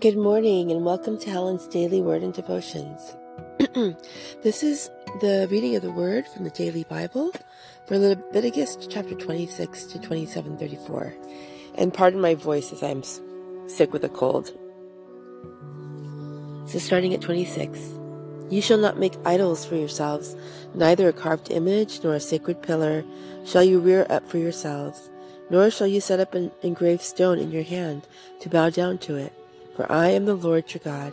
Good morning and welcome to Helen's Daily Word and Devotions. this is the reading of the Word from the Daily Bible for Leviticus chapter 26 to 2734. And pardon my voice as I'm sick with a cold. So starting at 26. You shall not make idols for yourselves, neither a carved image nor a sacred pillar shall you rear up for yourselves, nor shall you set up an engraved stone in your hand to bow down to it for I am the Lord your God.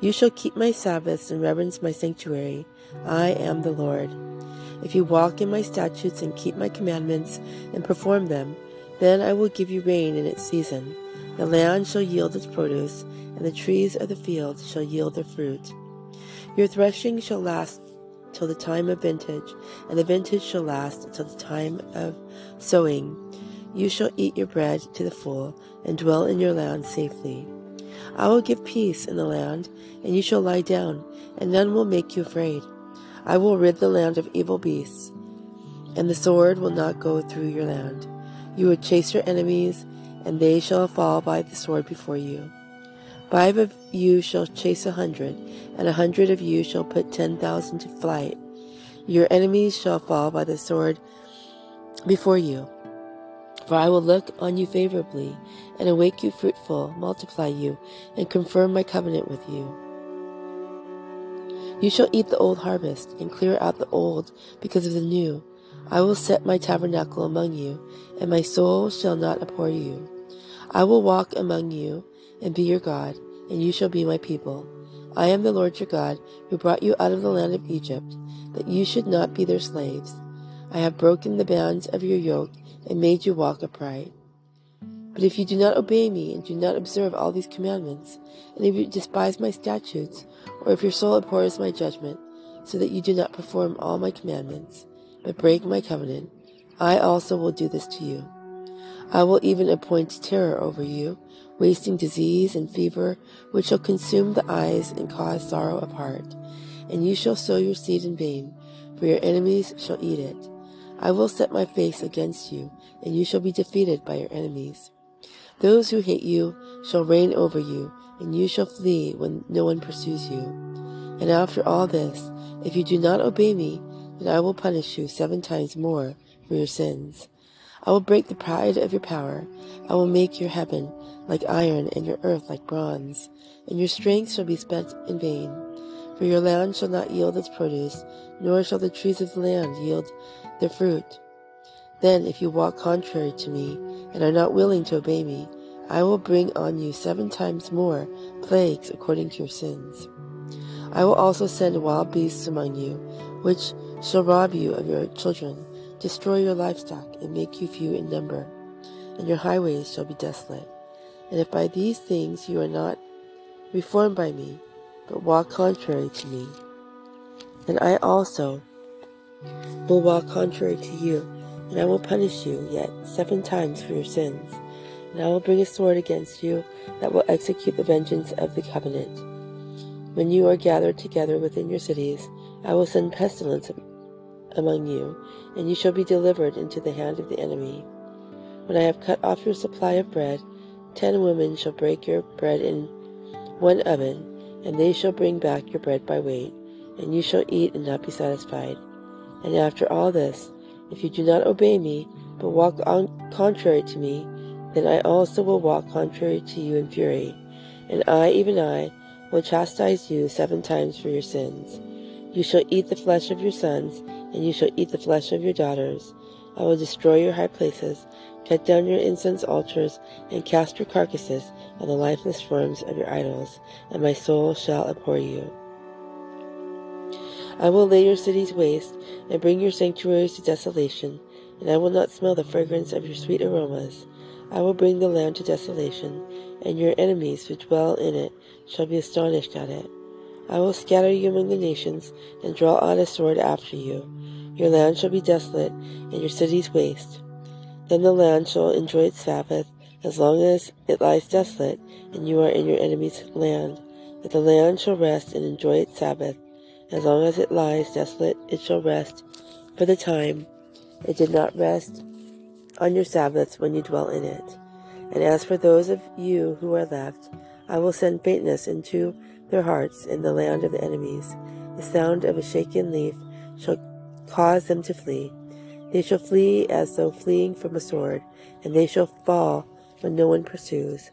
You shall keep my Sabbaths and reverence my sanctuary. I am the Lord. If you walk in my statutes and keep my commandments and perform them, then I will give you rain in its season. The land shall yield its produce, and the trees of the field shall yield their fruit. Your threshing shall last till the time of vintage, and the vintage shall last till the time of sowing. You shall eat your bread to the full, and dwell in your land safely. I will give peace in the land, and you shall lie down, and none will make you afraid. I will rid the land of evil beasts, and the sword will not go through your land. You will chase your enemies, and they shall fall by the sword before you. Five of you shall chase a hundred, and a hundred of you shall put ten thousand to flight. Your enemies shall fall by the sword before you. For I will look on you favorably, and awake you fruitful, multiply you, and confirm my covenant with you. You shall eat the old harvest, and clear out the old because of the new. I will set my tabernacle among you, and my soul shall not abhor you. I will walk among you, and be your God, and you shall be my people. I am the Lord your God, who brought you out of the land of Egypt, that you should not be their slaves. I have broken the bands of your yoke and made you walk upright. But if you do not obey me and do not observe all these commandments, and if you despise my statutes, or if your soul abhors my judgment, so that you do not perform all my commandments, but break my covenant, I also will do this to you. I will even appoint terror over you, wasting disease and fever, which shall consume the eyes and cause sorrow of heart. And you shall sow your seed in vain, for your enemies shall eat it. I will set my face against you, and you shall be defeated by your enemies. Those who hate you shall reign over you, and you shall flee when no one pursues you. And after all this, if you do not obey me, then I will punish you seven times more for your sins. I will break the pride of your power. I will make your heaven like iron and your earth like bronze, and your strength shall be spent in vain. For your land shall not yield its produce, nor shall the trees of the land yield their fruit. Then, if you walk contrary to me, and are not willing to obey me, I will bring on you seven times more plagues according to your sins. I will also send wild beasts among you, which shall rob you of your children, destroy your livestock, and make you few in number, and your highways shall be desolate. And if by these things you are not reformed by me, but walk contrary to me, then I also will walk contrary to you, and I will punish you yet seven times for your sins. And I will bring a sword against you that will execute the vengeance of the covenant. When you are gathered together within your cities, I will send pestilence among you, and you shall be delivered into the hand of the enemy. When I have cut off your supply of bread, ten women shall break your bread in one oven, and they shall bring back your bread by weight, and you shall eat and not be satisfied. And after all this, if you do not obey me, but walk on contrary to me, then I also will walk contrary to you in fury. And I, even I, will chastise you seven times for your sins. You shall eat the flesh of your sons, and you shall eat the flesh of your daughters. I will destroy your high places, cut down your incense altars, and cast your carcasses on the lifeless forms of your idols, and my soul shall abhor you. I will lay your cities waste, and bring your sanctuaries to desolation, and I will not smell the fragrance of your sweet aromas. I will bring the land to desolation, and your enemies who dwell in it shall be astonished at it. I will scatter you among the nations, and draw out a sword after you. Your land shall be desolate, and your cities waste. Then the land shall enjoy its Sabbath, as long as it lies desolate, and you are in your enemy's land. But the land shall rest and enjoy its Sabbath, as long as it lies desolate, it shall rest for the time. It did not rest on your Sabbaths when you dwell in it. And as for those of you who are left, I will send faintness into their hearts in the land of the enemies. The sound of a shaken leaf shall cause them to flee. They shall flee as though fleeing from a sword, and they shall fall when no one pursues.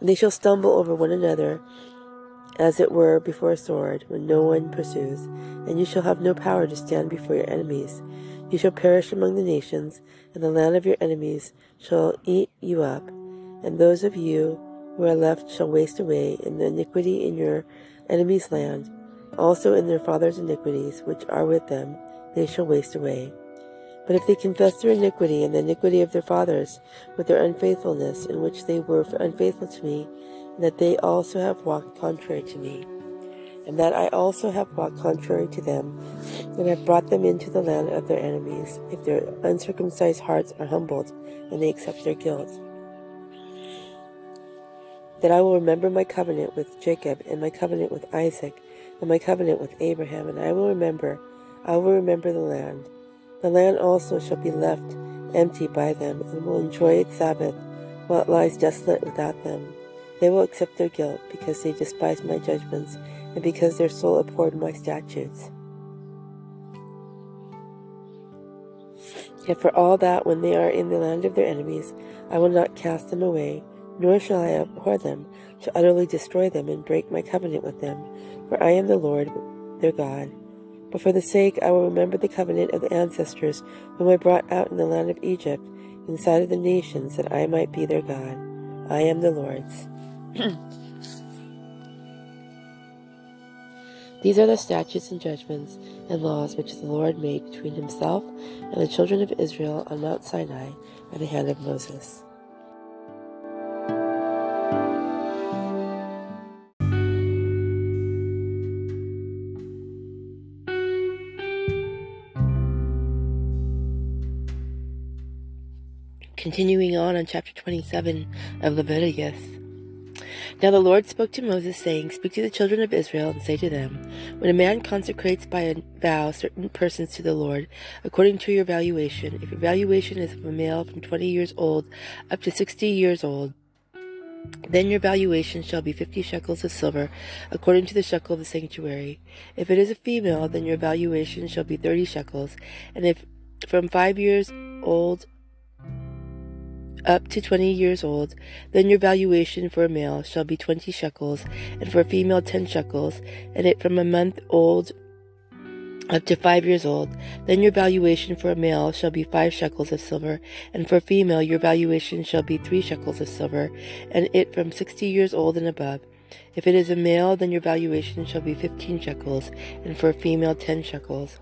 They shall stumble over one another, as it were before a sword, when no one pursues. And you shall have no power to stand before your enemies. You shall perish among the nations, and the land of your enemies shall eat you up. And those of you who are left shall waste away in the iniquity in your enemies' land, also in their fathers' iniquities, which are with them, they shall waste away. But if they confess their iniquity and the iniquity of their fathers with their unfaithfulness, in which they were unfaithful to me, and that they also have walked contrary to me, and that I also have walked contrary to them, and have brought them into the land of their enemies, if their uncircumcised hearts are humbled, and they accept their guilt. That I will remember my covenant with Jacob, and my covenant with Isaac, and my covenant with Abraham, and I will remember, I will remember the land. The land also shall be left empty by them, and will enjoy its Sabbath, while it lies desolate without them. They will accept their guilt, because they despised my judgments, and because their soul abhorred my statutes. Yet for all that, when they are in the land of their enemies, I will not cast them away, nor shall I abhor them, to utterly destroy them and break my covenant with them, for I am the Lord their God. But for the sake I will remember the covenant of the ancestors whom I brought out in the land of Egypt, inside of the nations, that I might be their God. I am the Lord's. These are the statutes and judgments and laws which the Lord made between himself and the children of Israel on Mount Sinai by the hand of Moses. Continuing on on chapter 27 of Leviticus. Now the Lord spoke to Moses, saying, Speak to the children of Israel, and say to them, When a man consecrates by a vow certain persons to the Lord, according to your valuation, if your valuation is of a male from twenty years old up to sixty years old, then your valuation shall be fifty shekels of silver, according to the shekel of the sanctuary. If it is a female, then your valuation shall be thirty shekels, and if from five years old up to 20 years old, then your valuation for a male shall be 20 shekels, and for a female 10 shekels, and it from a month old up to five years old, then your valuation for a male shall be five shekels of silver, and for a female your valuation shall be three shekels of silver, and it from sixty years old and above. If it is a male, then your valuation shall be fifteen shekels, and for a female ten shekels.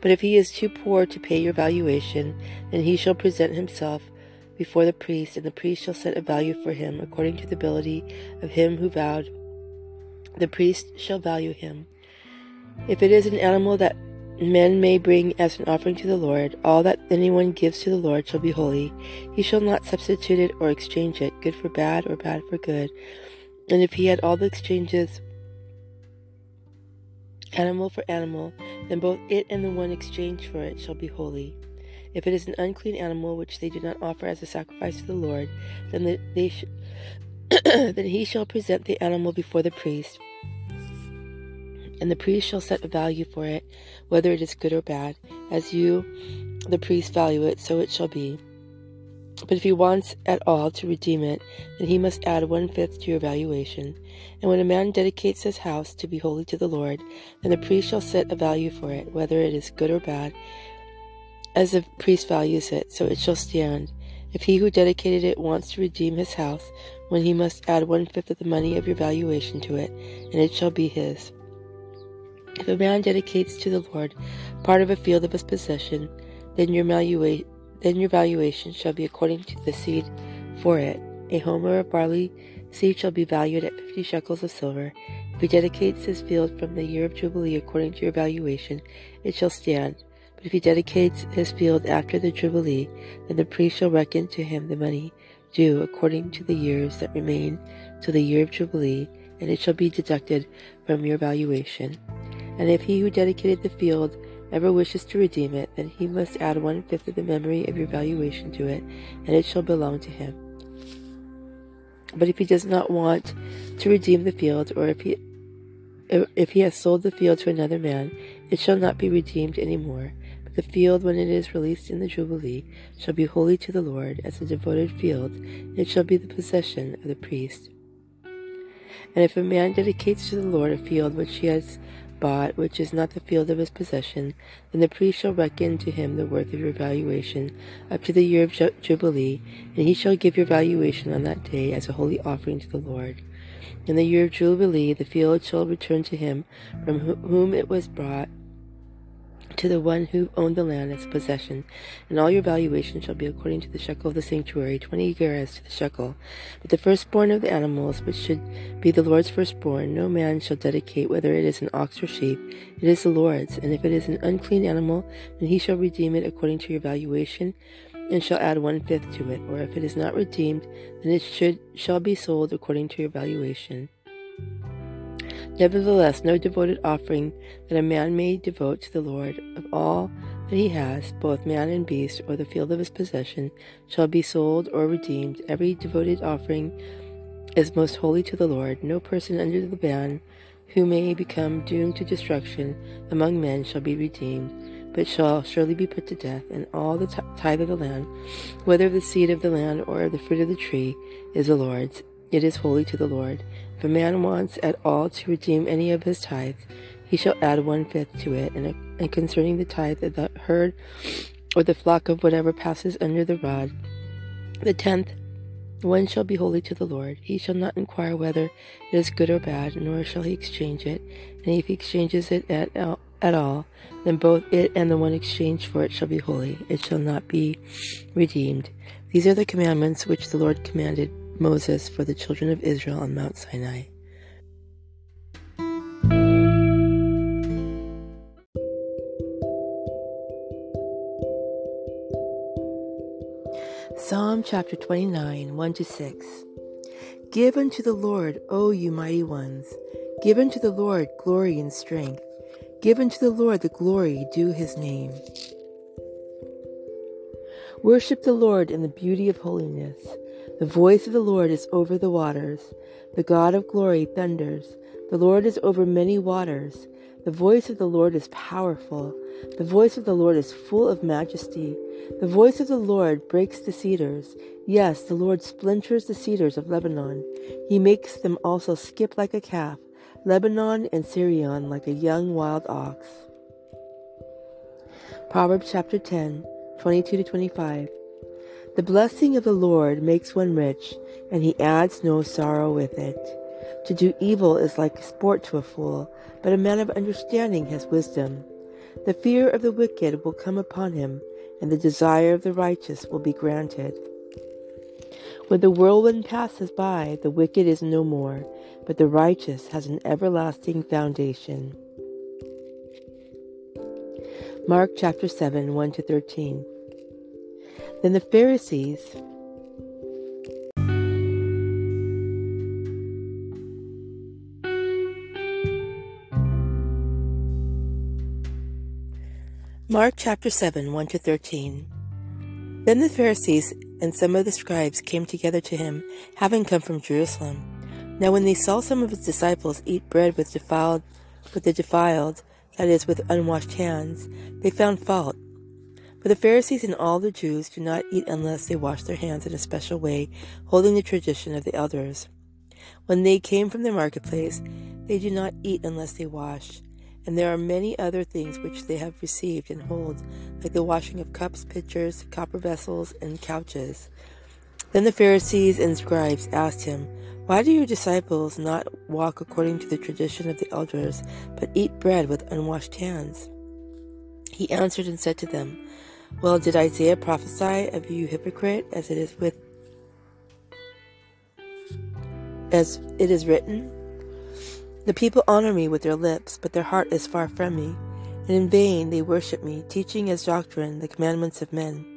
But if he is too poor to pay your valuation, then he shall present himself before the priest, and the priest shall set a value for him according to the ability of him who vowed. The priest shall value him. If it is an animal that men may bring as an offering to the Lord, all that anyone gives to the Lord shall be holy. He shall not substitute it or exchange it, good for bad or bad for good. And if he had all the exchanges, animal for animal, then both it and the one exchanged for it shall be holy. If it is an unclean animal which they do not offer as a sacrifice to the Lord, then the, they sh- then he shall present the animal before the priest, and the priest shall set a value for it, whether it is good or bad, as you, the priest, value it, so it shall be. But if he wants at all to redeem it, then he must add one fifth to your valuation. And when a man dedicates his house to be holy to the Lord, then the priest shall set a value for it, whether it is good or bad, as the priest values it, so it shall stand. If he who dedicated it wants to redeem his house, when he must add one fifth of the money of your valuation to it, and it shall be his. If a man dedicates to the Lord part of a field of his possession, then your, then your valuation shall be according to the seed for it. A homer of barley seed shall be valued at fifty shekels of silver. If he dedicates his field from the year of Jubilee according to your valuation, it shall stand. If he dedicates his field after the Jubilee, then the priest shall reckon to him the money due according to the years that remain till the year of Jubilee, and it shall be deducted from your valuation. And if he who dedicated the field ever wishes to redeem it, then he must add one fifth of the memory of your valuation to it, and it shall belong to him. But if he does not want to redeem the field, or if he if he has sold the field to another man, it shall not be redeemed any more. But the field, when it is released in the Jubilee, shall be holy to the Lord as a devoted field, and it shall be the possession of the priest. And if a man dedicates to the Lord a field which he has bought, which is not the field of his possession, then the priest shall reckon to him the worth of your valuation up to the year of Jubilee, and he shall give your valuation on that day as a holy offering to the Lord. In the year of Jubilee, the field shall return to him from whom it was brought to the one who owned the land as possession, and all your valuation shall be according to the shekel of the sanctuary, twenty gerahs to the shekel. But the firstborn of the animals, which should be the Lord's firstborn, no man shall dedicate, whether it is an ox or sheep, it is the Lord's. And if it is an unclean animal, then he shall redeem it according to your valuation, and shall add one fifth to it. Or if it is not redeemed, then it should shall be sold according to your valuation. Nevertheless, no devoted offering that a man may devote to the Lord of all that he has, both man and beast, or the field of his possession, shall be sold or redeemed. Every devoted offering is most holy to the Lord. No person under the ban who may become doomed to destruction among men shall be redeemed, but shall surely be put to death. And all the tithe of the land, whether of the seed of the land or of the fruit of the tree, is the Lord's. It is holy to the Lord. If a man wants at all to redeem any of his tithes, he shall add one fifth to it. And, and concerning the tithe of the herd or the flock of whatever passes under the rod, the tenth one shall be holy to the Lord. He shall not inquire whether it is good or bad, nor shall he exchange it. And if he exchanges it at, at all, then both it and the one exchanged for it shall be holy. It shall not be redeemed. These are the commandments which the Lord commanded Moses for the children of Israel on Mount Sinai. Psalm chapter 29, 1 to 6. Give unto the Lord, O you mighty ones. Give unto the Lord glory and strength. Give unto the Lord the glory due his name. Worship the Lord in the beauty of holiness. The voice of the Lord is over the waters. The God of glory thunders. The Lord is over many waters. The voice of the Lord is powerful. The voice of the Lord is full of majesty. The voice of the Lord breaks the cedars. Yes, the Lord splinters the cedars of Lebanon. He makes them also skip like a calf, Lebanon and Sirion like a young wild ox. Proverbs chapter 10, 22 to 25. The blessing of the Lord makes one rich, and he adds no sorrow with it. To do evil is like sport to a fool, but a man of understanding has wisdom. The fear of the wicked will come upon him, and the desire of the righteous will be granted. When the whirlwind passes by, the wicked is no more, but the righteous has an everlasting foundation. Mark chapter 7, 1 to 13. Then the Pharisees Mark chapter 7, 1 to 13. Then the Pharisees and some of the scribes came together to him, having come from Jerusalem. Now when they saw some of his disciples eat bread with defiled with the defiled, that is, with unwashed hands, they found fault. For the Pharisees and all the Jews do not eat unless they wash their hands in a special way, holding the tradition of the elders. When they came from the marketplace, they do not eat unless they wash. And there are many other things which they have received and hold, like the washing of cups, pitchers, copper vessels, and couches. Then the Pharisees and scribes asked him, Why do your disciples not walk according to the tradition of the elders, but eat bread with unwashed hands? He answered and said to them, well, did Isaiah prophesy of you hypocrite, as it is with as it is written? The people honor me with their lips, but their heart is far from me, and in vain they worship me, teaching as doctrine the commandments of men.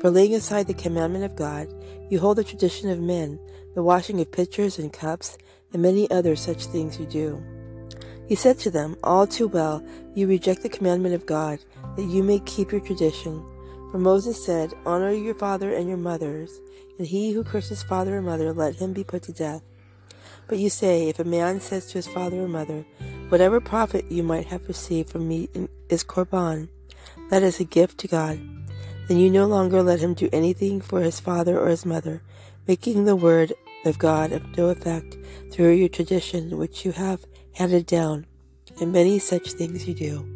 For laying aside the commandment of God, you hold the tradition of men, the washing of pitchers and cups, and many other such things you do. He said to them, All too well, you reject the commandment of God, that you may keep your tradition. For Moses said, Honor your father and your mothers, and he who curses father or mother, let him be put to death. But you say, If a man says to his father or mother, Whatever profit you might have received from me is korban, that is a gift to God, then you no longer let him do anything for his father or his mother, making the word of God of no effect through your tradition which you have handed down, and many such things you do.